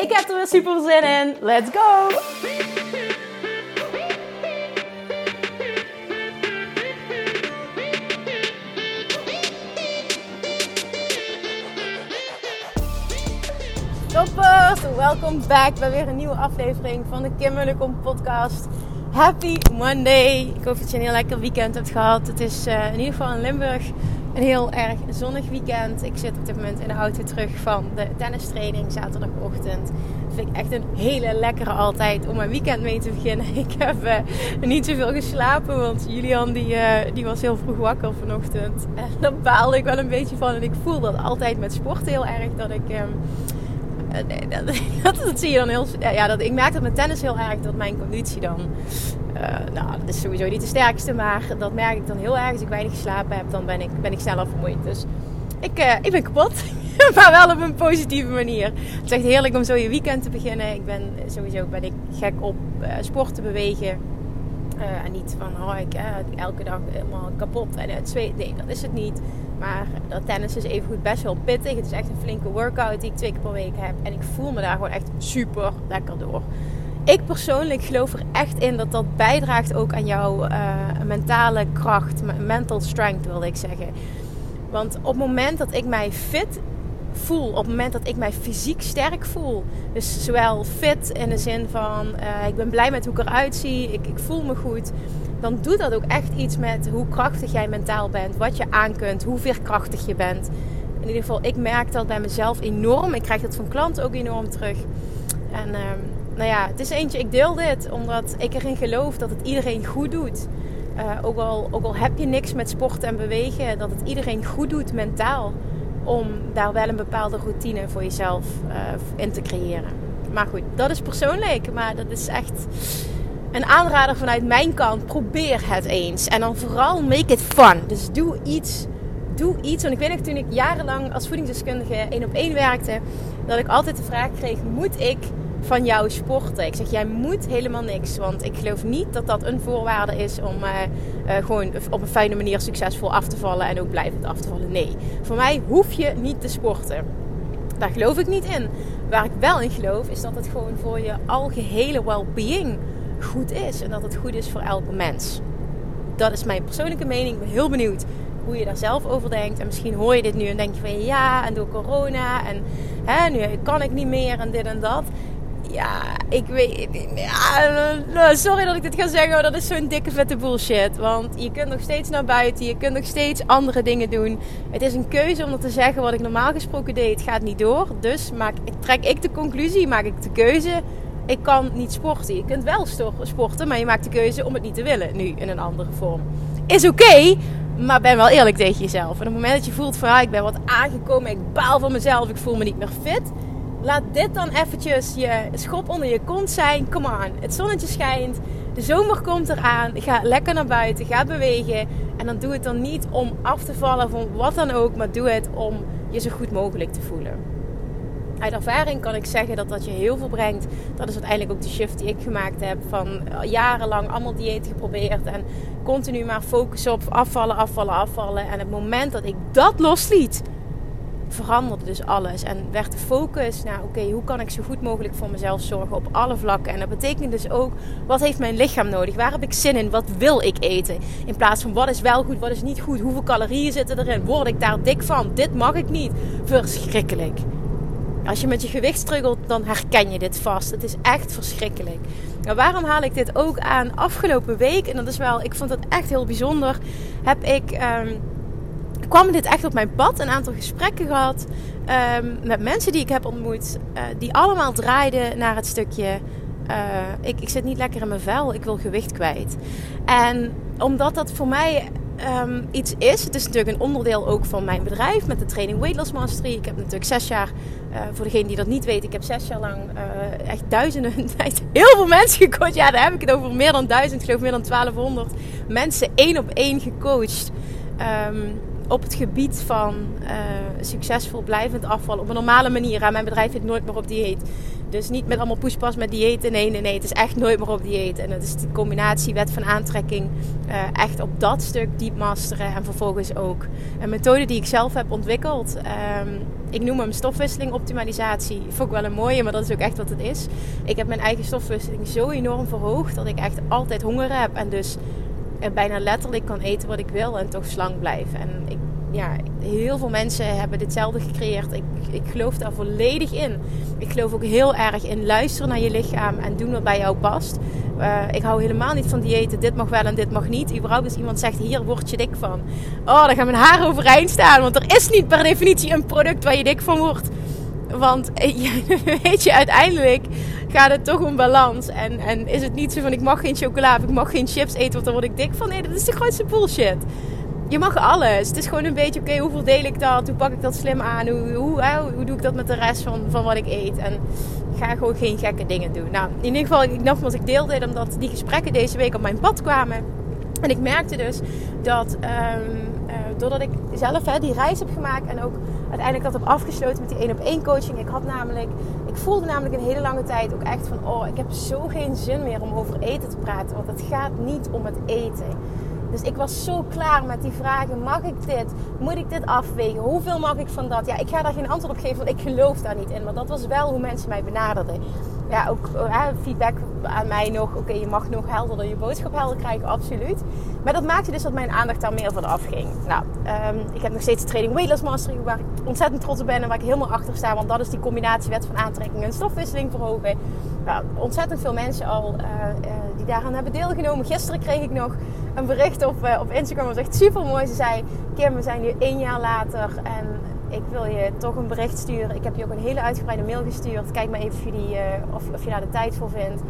Ik heb er weer super zin in. Let's go! Toppers, welkom back bij weer een nieuwe aflevering van de Kim podcast. Happy Monday! Ik hoop dat je een heel lekker weekend hebt gehad. Het is uh, in ieder geval in Limburg een heel erg zonnig weekend. Ik zit op dit moment in de auto terug van de tennistraining zaterdagochtend. Dat vind ik echt een hele lekkere altijd om mijn weekend mee te beginnen. Ik heb uh, niet zoveel geslapen, want Julian die, uh, die was heel vroeg wakker vanochtend. En daar baalde ik wel een beetje van. En ik voel dat altijd met sport heel erg, dat ik... Um, nee, dat, dat, zie je dan heel. Ja, dat, ik merk dat met tennis heel erg dat mijn conditie dan. Uh, nou, dat is sowieso niet de sterkste, maar dat merk ik dan heel erg. Als ik weinig geslapen heb, dan ben ik, ben ik sneller vermoeid. Dus ik, uh, ik ben kapot, maar wel op een positieve manier. Het is echt heerlijk om zo je weekend te beginnen. Ik ben sowieso ben ik gek op uh, sport te bewegen. en niet van, oh, ik elke dag helemaal kapot en het zweet. Nee, dat is het niet. Maar dat tennis is even goed best wel pittig. Het is echt een flinke workout die ik twee keer per week heb. En ik voel me daar gewoon echt super lekker door. Ik persoonlijk geloof er echt in dat dat bijdraagt ook aan jouw uh, mentale kracht, mental strength wilde ik zeggen. Want op het moment dat ik mij fit voel, op het moment dat ik mij fysiek sterk voel, dus zowel fit in de zin van uh, ik ben blij met hoe ik eruit zie, ik, ik voel me goed, dan doet dat ook echt iets met hoe krachtig jij mentaal bent, wat je aan kunt, hoe veerkrachtig je bent. In ieder geval, ik merk dat bij mezelf enorm. Ik krijg dat van klanten ook enorm terug. En uh, nou ja, het is eentje, ik deel dit omdat ik erin geloof dat het iedereen goed doet. Uh, ook, al, ook al heb je niks met sporten en bewegen, dat het iedereen goed doet mentaal. Om daar wel een bepaalde routine voor jezelf uh, in te creëren. Maar goed, dat is persoonlijk. Maar dat is echt een aanrader vanuit mijn kant. Probeer het eens. En dan vooral make it fun. Dus doe iets. Doe iets. Want ik weet nog toen ik jarenlang als voedingsdeskundige één op één werkte. Dat ik altijd de vraag kreeg. Moet ik van jou sporten? Ik zeg jij moet helemaal niks. Want ik geloof niet dat dat een voorwaarde is om uh, uh, gewoon op een fijne manier succesvol af te vallen. En ook blijvend af te vallen. Nee. Voor mij hoef je niet te sporten. Daar geloof ik niet in. Waar ik wel in geloof is dat het gewoon voor je algehele well-being goed is. En dat het goed is voor elke mens. Dat is mijn persoonlijke mening. Ik ben heel benieuwd hoe je daar zelf over denkt. En misschien hoor je dit nu en denk je van ja, en door corona en hè, nu kan ik niet meer en dit en dat. Ja, ik weet. Ja, sorry dat ik dit ga zeggen, dat is zo'n dikke vette bullshit. Want je kunt nog steeds naar buiten, je kunt nog steeds andere dingen doen. Het is een keuze om te zeggen wat ik normaal gesproken deed, het gaat niet door. Dus maak, trek ik de conclusie, maak ik de keuze ik kan niet sporten. Je kunt wel sporten, maar je maakt de keuze om het niet te willen nu in een andere vorm. Is oké, maar ben wel eerlijk tegen jezelf. En op het moment dat je voelt van ah, ik ben wat aangekomen, ik baal van mezelf, ik voel me niet meer fit. Laat dit dan eventjes je schop onder je kont zijn. Come on, het zonnetje schijnt. De zomer komt eraan. Ga lekker naar buiten. Ga bewegen. En dan doe het dan niet om af te vallen van wat dan ook. Maar doe het om je zo goed mogelijk te voelen uit ervaring kan ik zeggen dat dat je heel veel brengt. Dat is uiteindelijk ook de shift die ik gemaakt heb. Van jarenlang allemaal diëten geprobeerd. En continu maar focussen op afvallen, afvallen, afvallen. En het moment dat ik dat losliet, veranderde dus alles. En werd de focus naar, oké, hoe kan ik zo goed mogelijk voor mezelf zorgen op alle vlakken. En dat betekent dus ook, wat heeft mijn lichaam nodig? Waar heb ik zin in? Wat wil ik eten? In plaats van, wat is wel goed, wat is niet goed? Hoeveel calorieën zitten erin? Word ik daar dik van? Dit mag ik niet. Verschrikkelijk. Als je met je gewicht struggelt, dan herken je dit vast. Het is echt verschrikkelijk. Nou, waarom haal ik dit ook aan? Afgelopen week, en dat is wel, ik vond het echt heel bijzonder, heb ik, um, kwam dit echt op mijn pad. Een aantal gesprekken gehad um, met mensen die ik heb ontmoet, uh, die allemaal draaiden naar het stukje. Uh, ik, ik zit niet lekker in mijn vel, ik wil gewicht kwijt. En omdat dat voor mij ehm, iets is. Het is natuurlijk een onderdeel ook van mijn bedrijf met de training Weight Loss Mastery. Ik heb natuurlijk zes jaar, uh, voor degene die dat niet weet, ik heb zes jaar lang echt duizenden, heel veel mensen gecoacht. Ja, daar heb ik het over meer dan duizend, ik geloof meer dan 1200 mensen één op één gecoacht. Um, op het gebied van uh, succesvol blijvend afvallen op een normale manier. Mijn bedrijf heet nooit meer op dieet. Dus niet met allemaal pushpas met diëten. Nee, nee, nee. Het is echt nooit meer op dieet. En het is de combinatie wet van aantrekking. Uh, echt op dat stuk diep masteren. En vervolgens ook een methode die ik zelf heb ontwikkeld. Um, ik noem hem stofwisseling optimalisatie. Vond ik wel een mooie, maar dat is ook echt wat het is. Ik heb mijn eigen stofwisseling zo enorm verhoogd dat ik echt altijd honger heb. En dus bijna letterlijk kan eten wat ik wil en toch slank blijven. En ik, ja, heel veel mensen hebben ditzelfde gecreëerd. Ik, ik geloof daar volledig in. Ik geloof ook heel erg in luisteren naar je lichaam en doen wat bij jou past. Uh, ik hou helemaal niet van diëten. Dit mag wel en dit mag niet. Überhaupt als iemand zegt, hier word je dik van. Oh, dan gaan mijn haren overeind staan. Want er is niet per definitie een product waar je dik van wordt. Want weet je, uiteindelijk gaat het toch om balans. En, en is het niet zo van ik mag geen chocola of ik mag geen chips eten, want dan word ik dik van. Nee, dat is de grootste bullshit. Je mag alles. Het is gewoon een beetje, oké, hoe verdeel ik dat? Hoe pak ik dat slim aan? Hoe, hoe, hoe, doe ik dat met de rest van, van wat ik eet? En ga gewoon geen gekke dingen doen. Nou, in ieder geval, ik, nogmaals, ik deelde omdat die gesprekken deze week op mijn pad kwamen. En ik merkte dus dat um, doordat ik zelf hè, die reis heb gemaakt en ook uiteindelijk dat heb afgesloten met die één op één coaching. Ik had namelijk, ik voelde namelijk een hele lange tijd ook echt van, oh, ik heb zo geen zin meer om over eten te praten, want het gaat niet om het eten. Dus ik was zo klaar met die vragen. Mag ik dit? Moet ik dit afwegen? Hoeveel mag ik van dat? Ja, ik ga daar geen antwoord op geven, want ik geloof daar niet in. Maar dat was wel hoe mensen mij benaderden. Ja, ook uh, feedback aan mij nog. Oké, je mag nog helderder je boodschap helder krijgen, absoluut. Maar dat maakte dus dat mijn aandacht daar meer van afging. Nou, um, ik heb nog steeds de training Weight Loss Mastery, waar ik ontzettend trots op ben en waar ik helemaal achter sta. Want dat is die combinatie wet van aantrekking en stofwisseling verhogen. Nou, ontzettend veel mensen al uh, uh, die daaraan hebben deelgenomen. Gisteren kreeg ik nog een bericht op, op Instagram. Dat was echt super mooi. Ze zei: Kim, we zijn nu één jaar later en ik wil je toch een bericht sturen. Ik heb je ook een hele uitgebreide mail gestuurd. Kijk maar even of je, die, of, of je daar de tijd voor vindt.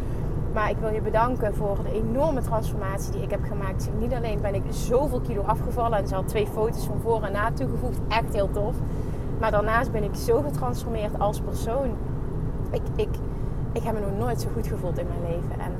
Maar ik wil je bedanken voor de enorme transformatie die ik heb gemaakt. Niet alleen ben ik zoveel kilo afgevallen en ze had twee foto's van voor en na toegevoegd. Echt heel tof. Maar daarnaast ben ik zo getransformeerd als persoon. Ik, ik, ik heb me nog nooit zo goed gevoeld in mijn leven. En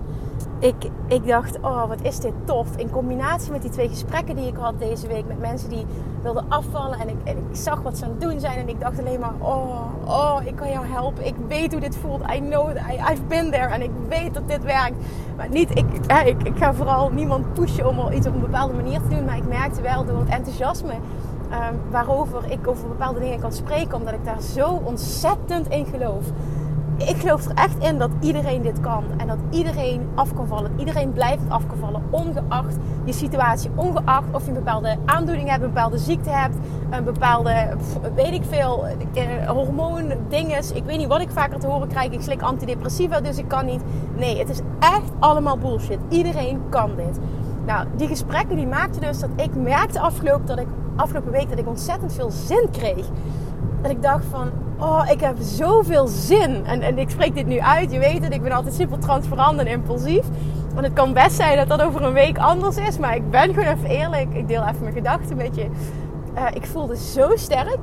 ik, ik dacht, oh wat is dit tof. In combinatie met die twee gesprekken die ik had deze week met mensen die wilden afvallen. En ik, ik zag wat ze aan het doen zijn. En ik dacht alleen maar, oh, oh, ik kan jou helpen. Ik weet hoe dit voelt. I know, I, I've been there. En ik weet dat dit werkt. Maar niet, ik, ik, ik ga vooral niemand pushen om iets op een bepaalde manier te doen. Maar ik merkte wel door het enthousiasme um, waarover ik over bepaalde dingen kan spreken. Omdat ik daar zo ontzettend in geloof ik geloof er echt in dat iedereen dit kan. En dat iedereen af kan vallen. Iedereen blijft af kan vallen. Ongeacht je situatie. Ongeacht of je een bepaalde aandoening hebt, een bepaalde ziekte hebt. Een bepaalde, weet ik veel, eh, hormoon, dinges. Ik weet niet wat ik vaker te horen krijg. Ik slik antidepressiva, dus ik kan niet. Nee, het is echt allemaal bullshit. Iedereen kan dit. Nou, die gesprekken die maakten dus dat ik merkte afgelopen, dat ik, afgelopen week dat ik ontzettend veel zin kreeg. Dat ik dacht van, oh, ik heb zoveel zin. En, en ik spreek dit nu uit, je weet het, ik ben altijd super transparant en impulsief. Want het kan best zijn dat dat over een week anders is. Maar ik ben gewoon even eerlijk. Ik deel even mijn gedachten met je. Uh, ik voelde zo sterk.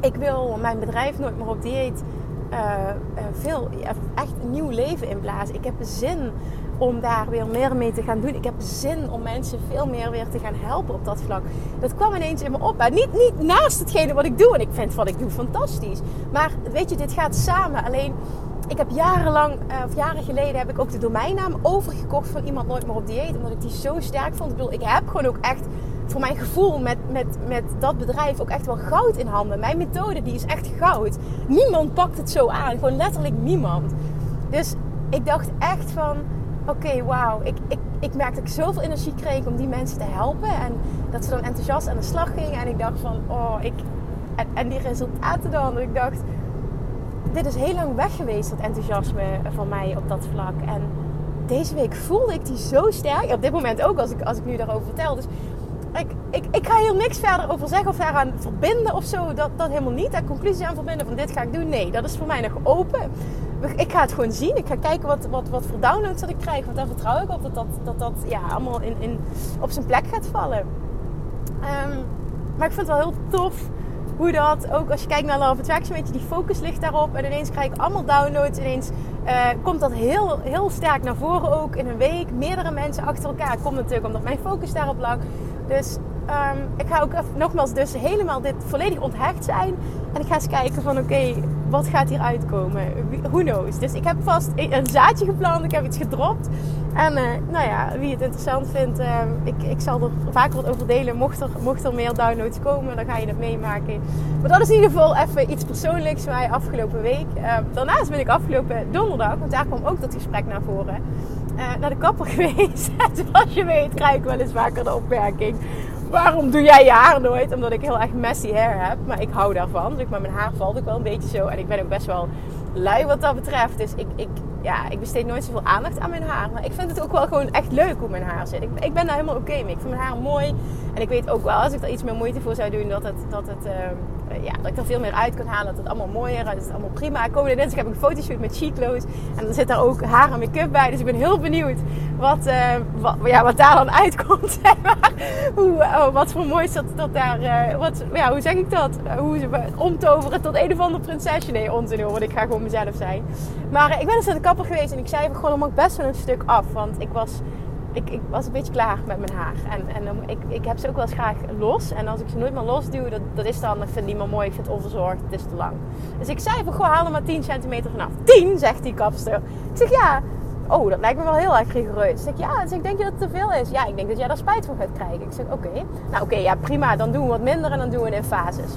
Ik wil mijn bedrijf nooit meer op dieet uh, uh, veel, echt een nieuw leven inblazen. Ik heb zin om daar weer meer mee te gaan doen. Ik heb zin om mensen veel meer weer te gaan helpen op dat vlak. Dat kwam ineens in me op. Maar niet, niet naast hetgene wat ik doe. En ik vind wat ik doe fantastisch. Maar weet je, dit gaat samen. Alleen, ik heb jarenlang, eh, of jaren geleden, heb ik ook de domeinnaam overgekocht van iemand nooit meer op dieet. Omdat ik die zo sterk vond. Ik bedoel, ik heb gewoon ook echt voor mijn gevoel met, met, met dat bedrijf ook echt wel goud in handen. Mijn methode die is echt goud. Niemand pakt het zo aan. Gewoon letterlijk niemand. Dus ik dacht echt van oké, wauw. Ik, ik, ik merkte dat ik zoveel energie kreeg om die mensen te helpen. En dat ze dan enthousiast aan de slag gingen. En ik dacht van, oh, ik... En, en die resultaten dan. ik dacht, dit is heel lang weg geweest, dat enthousiasme van mij op dat vlak. En deze week voelde ik die zo sterk. Op dit moment ook, als ik, als ik nu daarover vertel. Dus ik, ik, ik ga hier niks verder over zeggen of daaraan verbinden of zo. Dat, dat helemaal niet. Daar conclusie aan verbinden van dit ga ik doen. Nee, dat is voor mij nog open ik ga het gewoon zien. Ik ga kijken wat, wat, wat voor downloads dat ik krijg. Want daar vertrouw ik op dat dat, dat, dat ja, allemaal in, in, op zijn plek gaat vallen. Ehm, maar ik vind het wel heel tof hoe dat, ook als je kijkt naar Love Attraction, weet je, die focus ligt daarop. En ineens krijg ik allemaal downloads. Ineens uh, komt dat heel, heel sterk naar voren ook in een week. Meerdere mensen achter elkaar. Komt natuurlijk omdat mijn focus daarop lag. Dus um, ik ga ook nogmaals dus helemaal dit volledig onthecht zijn. En ik ga eens kijken van oké, wat gaat hier uitkomen? Who knows? Dus ik heb vast een zaadje geplant. Ik heb iets gedropt. En uh, nou ja, wie het interessant vindt, uh, ik, ik zal er vaker wat over delen. Mocht er, mocht er meer downloads komen, dan ga je het meemaken. Maar dat is in ieder geval even iets persoonlijks voor mij afgelopen week. Uh, daarnaast ben ik afgelopen donderdag, want daar kwam ook dat gesprek naar voren. naar de kapper geweest. Zoals je weet krijg ik wel eens vaker de opmerking waarom doe jij je haar nooit? Omdat ik heel erg messy hair heb. Maar ik hou daarvan. Dus maar mijn haar valt ook wel een beetje zo. En ik ben ook best wel lui wat dat betreft. Dus ik, ik, ja, ik besteed nooit zoveel aandacht aan mijn haar. Maar ik vind het ook wel gewoon echt leuk hoe mijn haar zit. Ik, ik ben daar helemaal oké mee. Ik vind mijn haar mooi. En ik weet ook wel, als ik er iets meer moeite voor zou doen, dat, het, dat, het, uh, ja, dat ik er veel meer uit kan halen. Dat het allemaal mooier is. Dat het allemaal prima. Komende dinsdag heb ik een fotoshoot met Cheekloos. En dan zit daar ook haar en make-up bij. Dus ik ben heel benieuwd wat, wat, ja, wat daar dan uitkomt. hoe, oh, wat voor moois dat, dat daar... Uh, wat, ja, hoe zeg ik dat? hoe ze omtoveren tot een of ander prinsesje. Nee, onzin hoor. Want ik ga gewoon mezelf zijn. Maar ik ben dus naar de kapper geweest. En ik zei gewoon, dan mag best wel een stuk af. Want ik was ik, ik, was een beetje klaar met mijn haar. En, en ik, ik heb ze ook wel eens graag los. En als ik ze nooit meer los doe, dat, dat is dan, ik vind het niet meer mooi, ik vind het onverzorgd, het is te lang. Dus ik zei van, goh, haal maar 10 centimeter vanaf. 10, zegt die kapster. Ik zeg, ja, oh, dat lijkt me wel heel erg rigoureus. Ik zeg, ja, dus ik denk dat het te veel is. Ja, ik denk dat jij daar spijt van gaat krijgen. Ik zeg, oké. Nou, oké, ja, prima, dan doen we wat minder en dan doen we het in fases.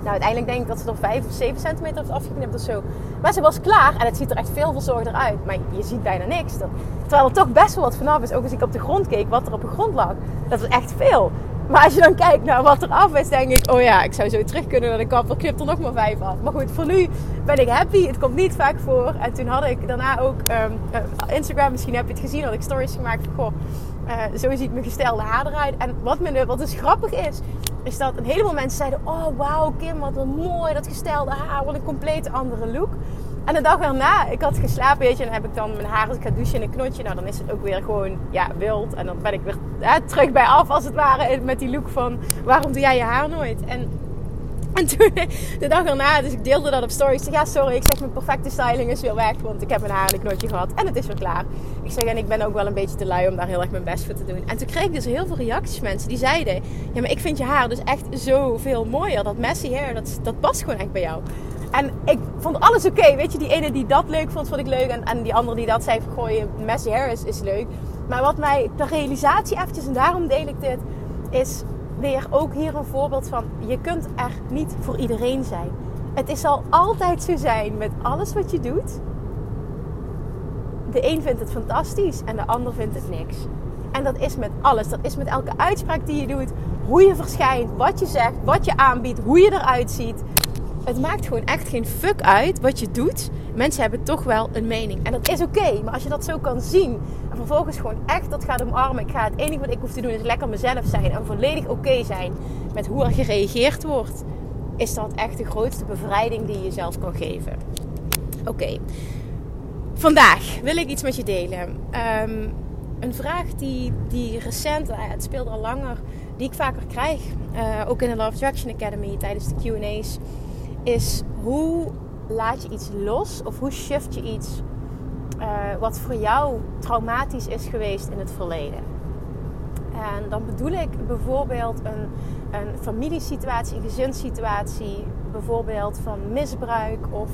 Nou, uiteindelijk denk ik dat ze er 5 of 7 centimeter heeft afgeknipt of zo. Maar ze was klaar en het ziet er echt veel verzorgder uit. Maar je ziet bijna niks. Terwijl er toch best wel wat vanaf is. Ook als ik op de grond keek wat er op de grond lag. Dat is echt veel. Maar als je dan kijkt naar wat er af is, denk ik... Oh ja, ik zou zo terug kunnen naar de kapper. Knip er nog maar vijf af. Maar goed, voor nu ben ik happy. Het komt niet vaak voor. En toen had ik daarna ook um, Instagram. Misschien heb je het gezien. Had ik stories gemaakt van... Goh, uh, zo ziet mijn gestelde haar eruit. En wat, me, wat dus grappig is is dat een heleboel mensen zeiden: Oh, wauw, Kim, wat een mooi dat gestelde haar. Wat een compleet andere look. En de dag erna, ik had geslapen, weet je, en heb ik dan mijn haar, als ik ga douchen in een knotje, nou dan is het ook weer gewoon, ja, wild. En dan ben ik weer terug bij af, als het ware, met die look van, waarom doe jij je haar nooit? En en toen, de dag erna, dus ik deelde dat op stories. Ja, sorry, ik zeg, mijn perfecte styling is weer weg. Want ik heb mijn haar een knotje gehad en het is weer klaar. Ik zeg, en ik ben ook wel een beetje te lui om daar heel erg mijn best voor te doen. En toen kreeg ik dus heel veel reacties mensen die zeiden... Ja, maar ik vind je haar dus echt zoveel mooier. Dat messy hair, dat, dat past gewoon echt bij jou. En ik vond alles oké. Weet je, die ene die dat leuk vond, vond ik leuk. En, en die andere die dat zei gooi messy hair is, is leuk. Maar wat mij, de realisatie eventjes, en daarom deel ik dit, is weer ook hier een voorbeeld van: je kunt er niet voor iedereen zijn. Het zal altijd zo zijn met alles wat je doet. De een vindt het fantastisch en de ander vindt het niks. En dat is met alles. Dat is met elke uitspraak die je doet, hoe je verschijnt, wat je zegt, wat je aanbiedt, hoe je eruit ziet. Het maakt gewoon echt geen fuck uit wat je doet. Mensen hebben toch wel een mening. En dat is oké. maar als je dat zo kan zien en vervolgens gewoon echt dat gaat omarmen. Ik ga het enige wat ik hoef te doen is lekker mezelf zijn en volledig oké zijn met hoe er gereageerd wordt. Is dat echt de grootste bevrijding die je jezelf kan geven. Oké. Vandaag wil ik iets met je delen. Ehm, een vraag die, die recent, uh, het speelt al langer, die ik vaker krijg. Uh, ook in de Love Attraction Academy tijdens de QA's is hoe laat je iets los of hoe shift je iets uh, wat voor jou traumatisch is geweest in het verleden. En dan bedoel ik bijvoorbeeld een, een familiesituatie, een gezinssituatie, bijvoorbeeld van misbruik of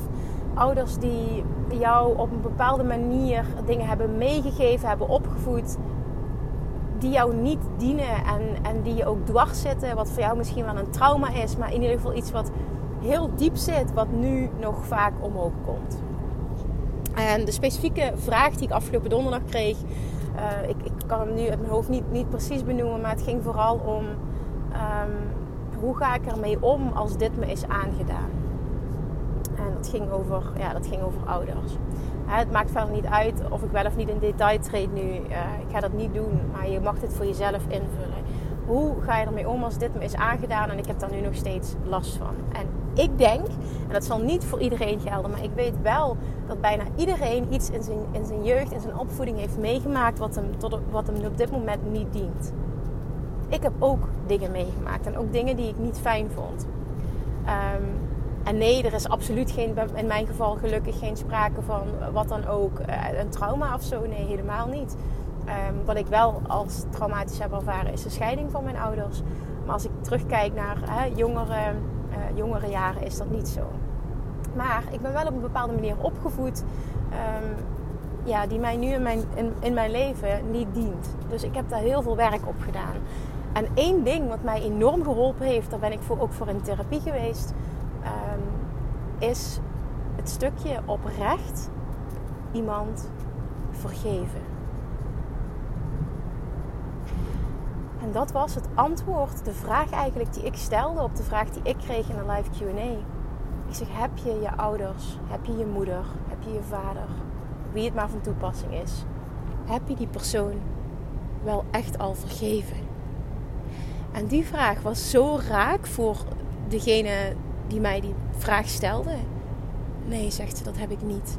ouders die jou op een bepaalde manier dingen hebben meegegeven, hebben opgevoed, die jou niet dienen en, en die je ook dwars zitten, wat voor jou misschien wel een trauma is, maar in ieder geval iets wat heel diep zit, wat nu nog vaak omhoog komt. En de specifieke vraag die ik afgelopen donderdag kreeg, uh, ik, ik, kan hem nu uit mijn hoofd niet, niet precies benoemen, maar het ging vooral om um, hoe ga ik ermee om als dit me is aangedaan. En dat ging over, ja, dat ging over ouders. het maakt verder niet uit of ik wel of niet in detail treed nu. Uh, ik ga dat niet doen, maar je mag dit voor jezelf invullen. Hoe ga je ermee om als dit me is aangedaan en ik heb daar nu nog steeds last van? En ik denk, en dat zal niet voor iedereen gelden, maar ik weet wel dat bijna iedereen iets in zijn, in zijn jeugd, in zijn opvoeding heeft meegemaakt wat hem, tot, wat hem op dit moment niet dient. ik heb ook dingen meegemaakt. En ook dingen die ik niet fijn vond. Ehm, en nee, er is absoluut geen, in mijn geval gelukkig geen sprake van wat dan ook, uh, een trauma of zo. Nee, helemaal niet. Ehm, wat ik wel als traumatisch heb ervaren is de scheiding van mijn ouders. Maar als ik terugkijk naar jongere, uh, jongere jaren is dat niet zo. Maar ik ben wel op een bepaalde manier opgevoed. Um, ja, die mij nu in mijn, in, in, mijn leven niet dient. Dus ik heb daar heel veel werk op gedaan. En één ding wat mij enorm geholpen heeft, daar ben ik voor, ook voor in therapie geweest, um, is het stukje oprecht iemand vergeven. En dat was het antwoord, de vraag eigenlijk die ik stelde op de vraag die ik kreeg in een live QA. Ik zeg: Heb je je ouders, heb je je moeder, heb je je vader, wie het maar van toepassing is, heb je die persoon wel echt al vergeven? En die vraag was zo raak voor degene die mij die vraag stelde. Nee, zegt ze, dat heb ik niet.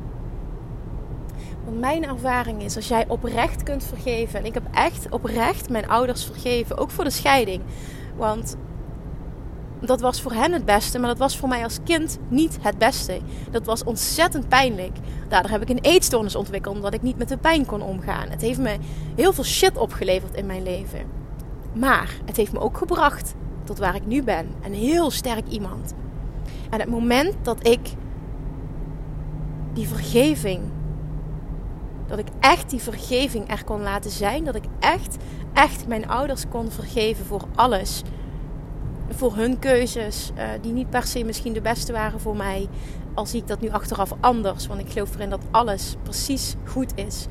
Want mijn ervaring is, als jij oprecht kunt vergeven, en ik heb echt oprecht mijn ouders vergeven, ook voor de scheiding. Want dat was voor hen het beste, maar dat was voor mij als kind niet het beste. Dat was ontzettend pijnlijk. Daardoor heb ik een eetstoornis ontwikkeld omdat ik niet met de pijn kon omgaan. Het heeft me heel veel shit opgeleverd in mijn leven. Maar het heeft me ook gebracht tot waar ik nu ben. Een heel sterk iemand. En het moment dat ik die vergeving, dat ik echt die vergeving er kon laten zijn, dat ik echt, echt mijn ouders kon vergeven voor alles voor hun keuzes, uh, die niet per se misschien de beste waren voor mij. Al zie ik dat nu achteraf anders, want ik geloof erin dat alles precies goed is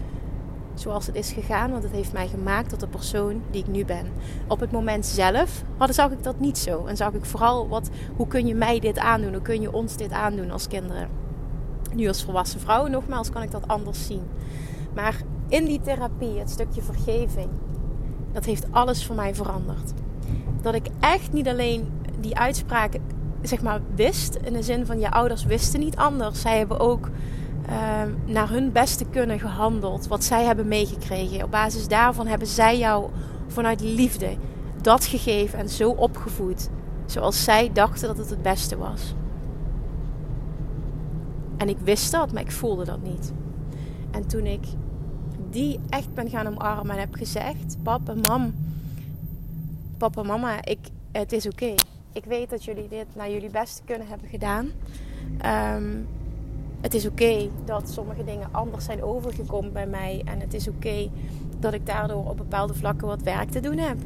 zoals het is gegaan, want het heeft mij gemaakt tot de persoon die ik nu ben. Op het moment zelf hadden, zag ik dat niet zo. En zag ik vooral wat, hoe kun je mij dit aandoen? Hoe kun je ons dit aandoen als kinderen? Nu als volwassen vrouw, nogmaals, kan ik dat anders zien. Maar in die therapie, het stukje vergeving, dat heeft alles voor mij veranderd dat ik echt niet alleen die uitspraken zeg maar wist. In de zin van je ouders wisten niet anders. Zij hebben ook ehm, naar hun beste kunnen gehandeld. Wat zij hebben meegekregen. Op basis daarvan hebben zij jou vanuit liefde dat gegeven en zo opgevoed. Zoals zij dachten dat het het beste was. En ik wist dat, maar ik voelde dat niet. En toen ik die echt ben gaan omarmen en heb gezegd: Pap en mam, papa, mama, ik, het is oké. Ik weet dat jullie dit naar jullie beste kunnen hebben gedaan. Ehm, het is oké dat sommige dingen anders zijn overgekomen bij mij. En het is oké dat ik daardoor op bepaalde vlakken wat werk te doen heb.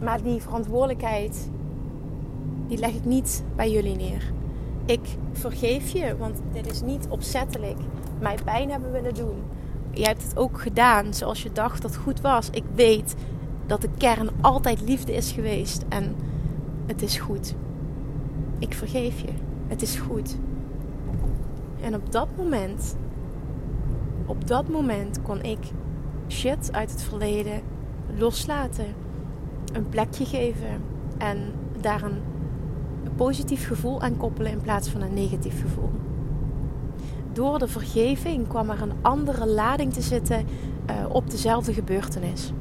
Maar die verantwoordelijkheid, die leg ik niet bij jullie neer. Ik vergeef je, want dit is niet opzettelijk mij pijn hebben willen doen je hebt het ook gedaan zoals je dacht dat goed was. Ik weet dat de kern altijd liefde is geweest en het is goed. Ik vergeef je. Het is goed. En op dat moment, op dat moment kon ik shit uit het verleden loslaten, een plekje geven en daar een positief gevoel aan koppelen in plaats van een negatief gevoel door de vergeving kwam er een andere lading te zitten uh, op dezelfde gebeurtenis.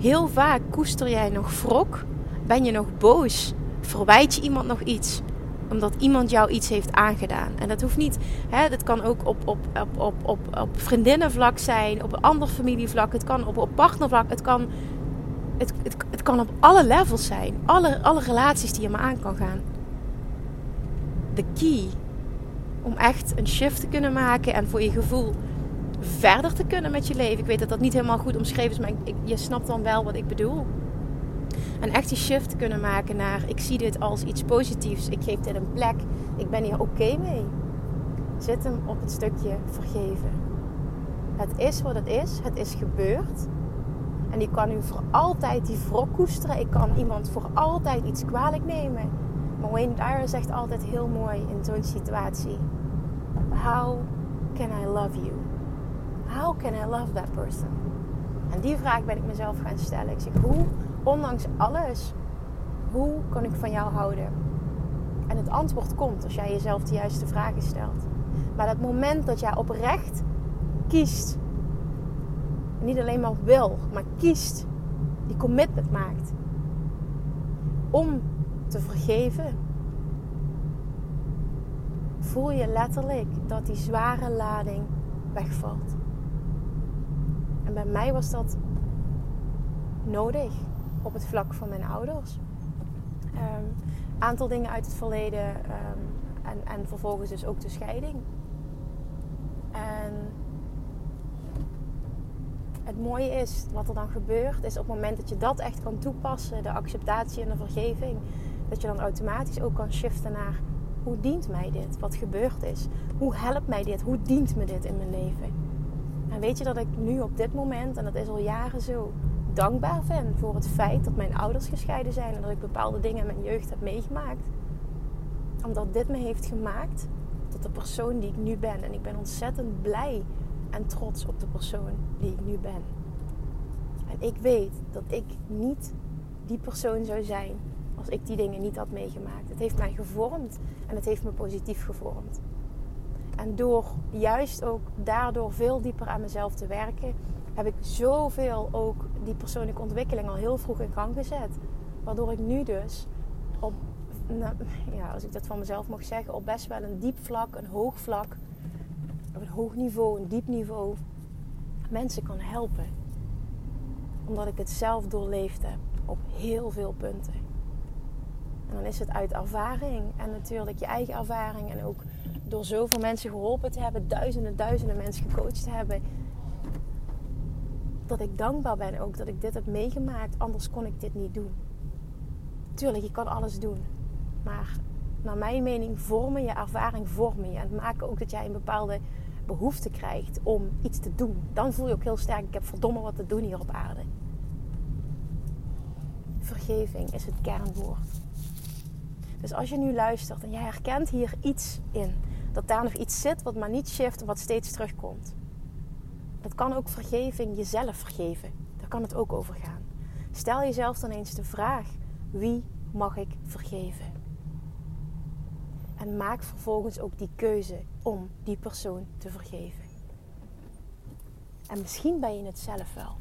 Heel vaak koester jij nog wrok, ben je nog boos, verwijt je iemand nog iets omdat iemand jou iets heeft aangedaan. En dat hoeft niet, hè, dat kan ook op, op, op, op, op, op vriendinnenvlak zijn, op een ander familievlak, het kan op, op partnervlak, het kan, het, het kan op alle levels zijn. Alle, alle relaties die je maar aan kan gaan. De key om echt een shift te kunnen maken en voor je gevoel verder te kunnen met je leven. Ik weet dat dat niet helemaal goed omschreven is, maar ik, je snapt dan wel wat ik bedoel. En echt die shift kunnen maken naar ik zie dit als iets positiefs. Ik geef dit een plek. Ik ben hier oké mee. Zit hem op het stukje vergeven. Het is wat het is. Het is gebeurd. En ik kan nu voor altijd die wrok koesteren. Ik kan iemand voor altijd iets kwalijk nemen. Maar Wayne Dyer zegt altijd heel mooi in zo'n situatie: How can I love you? How can I love that person? En die vraag ben ik mezelf gaan stellen. Ik zeg: Hoe, ondanks alles, hoe kan ik van jou houden? En het antwoord komt als jij jezelf de juiste vragen stelt. Maar dat moment dat jij oprecht kiest niet alleen maar wil, maar kiest, die commitment maakt om te vergeven, voel je letterlijk dat die zware lading wegvalt. En bij mij was dat nodig op het vlak van mijn ouders. Een ehm, aantal dingen uit het verleden ehm, en, en vervolgens dus ook de scheiding. En het mooie is, wat er dan gebeurt, is op het moment dat je dat echt kan toepassen, de acceptatie en de vergeving, dat je dan automatisch ook kan shiften naar hoe dient mij dit? Wat gebeurd is? Hoe helpt mij dit? Hoe dient me dit in mijn leven? En weet je dat ik nu op dit moment, en dat is al jaren zo, dankbaar ben voor het feit dat mijn ouders gescheiden zijn en dat ik bepaalde dingen in mijn jeugd heb meegemaakt. Omdat dit me heeft gemaakt tot de persoon die ik nu ben. En ik ben ontzettend blij en trots op de persoon die ik nu ben. En ik weet dat ik niet die persoon zou zijn als ik die dingen niet had meegemaakt. Het heeft mij gevormd en het heeft me positief gevormd. En door juist ook daardoor veel dieper aan mezelf te werken, heb ik zoveel ook die persoonlijke ontwikkeling al heel vroeg in gang gezet. Waardoor ik nu dus op, ja, als ik dat van mezelf mag zeggen, op best wel een diep vlak, een hoog vlak, op een hoog niveau, een diep niveau, mensen kan helpen. Omdat ik het zelf doorleefd heb op heel veel punten. En dan is het uit ervaring en natuurlijk je eigen ervaring en ook door zoveel mensen geholpen te hebben, duizenden, duizenden mensen gecoacht te hebben, dat ik dankbaar ben ook dat ik dit heb meegemaakt. Anders kon ik dit niet doen. Tuurlijk, je kan alles doen. Maar naar mijn mening vormen je ervaring vormen je. En het maken ook dat jij een bepaalde behoefte krijgt om iets te doen. Dan voel je ook heel sterk, ik heb verdomme wat te doen hier op aarde. Vergeving is het kernwoord. Dus als je nu luistert en jij herkent hier iets in, dat daar nog iets zit wat maar niet shift, wat steeds terugkomt. Dat kan ook vergeving jezelf vergeven. Daar kan het ook over gaan. Stel jezelf dan eens de vraag: wie mag ik vergeven? En maak vervolgens ook die keuze om die persoon te vergeven. En misschien ben je het zelf wel.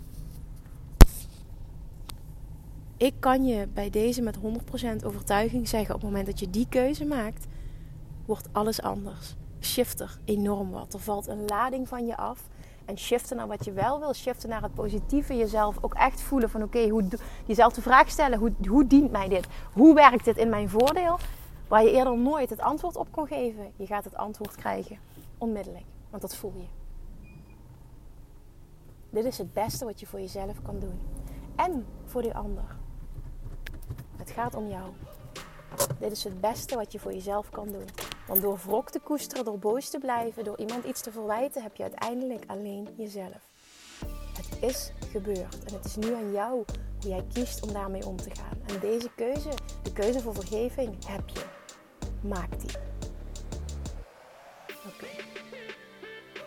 Ik kan je bij deze met 100% overtuiging zeggen: op het moment dat je die keuze maakt, wordt alles anders. Shift er enorm wat. Er valt een lading van je af. En shiften naar wat je wel wil. Shiften naar het positieve. Jezelf ook echt voelen van oké, hoe jezelf de vraag stellen. Hoe, hoe dient mij dit? Hoe werkt dit in mijn voordeel? Waar je eerder nooit het antwoord op kon geven. Je gaat het antwoord krijgen. Onmiddellijk. Want dat voel je. Dit is het beste wat je voor jezelf kan doen. En voor die ander. Het gaat om jou. Dit is het beste wat je voor jezelf kan doen. Want door wrok te koesteren, door boos te blijven, door iemand iets te verwijten, heb je uiteindelijk alleen jezelf. Het is gebeurd en het is nu aan jou hoe jij kiest om daarmee om te gaan. En deze keuze, de keuze voor vergeving, heb je. Maak die. Oké.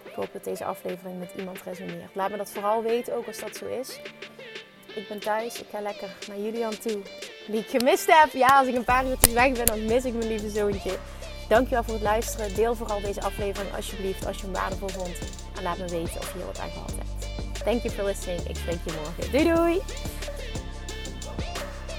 Ik hoop dat deze aflevering met iemand resoneert. Laat me dat vooral weten, ook als dat zo is. Ik ben thuis, ik ga lekker naar Julian toe die ik gemist heb. Ja, als ik een paar uurtjes weg ben, dan mis ik mijn lieve zoontje. Dankjewel voor het luisteren. Deel vooral deze aflevering alsjeblieft als je hem waardevol vond. En laat me weten of je wat aan gehad hebt. Thank you for listening. Ik spreek je morgen. Doei doei!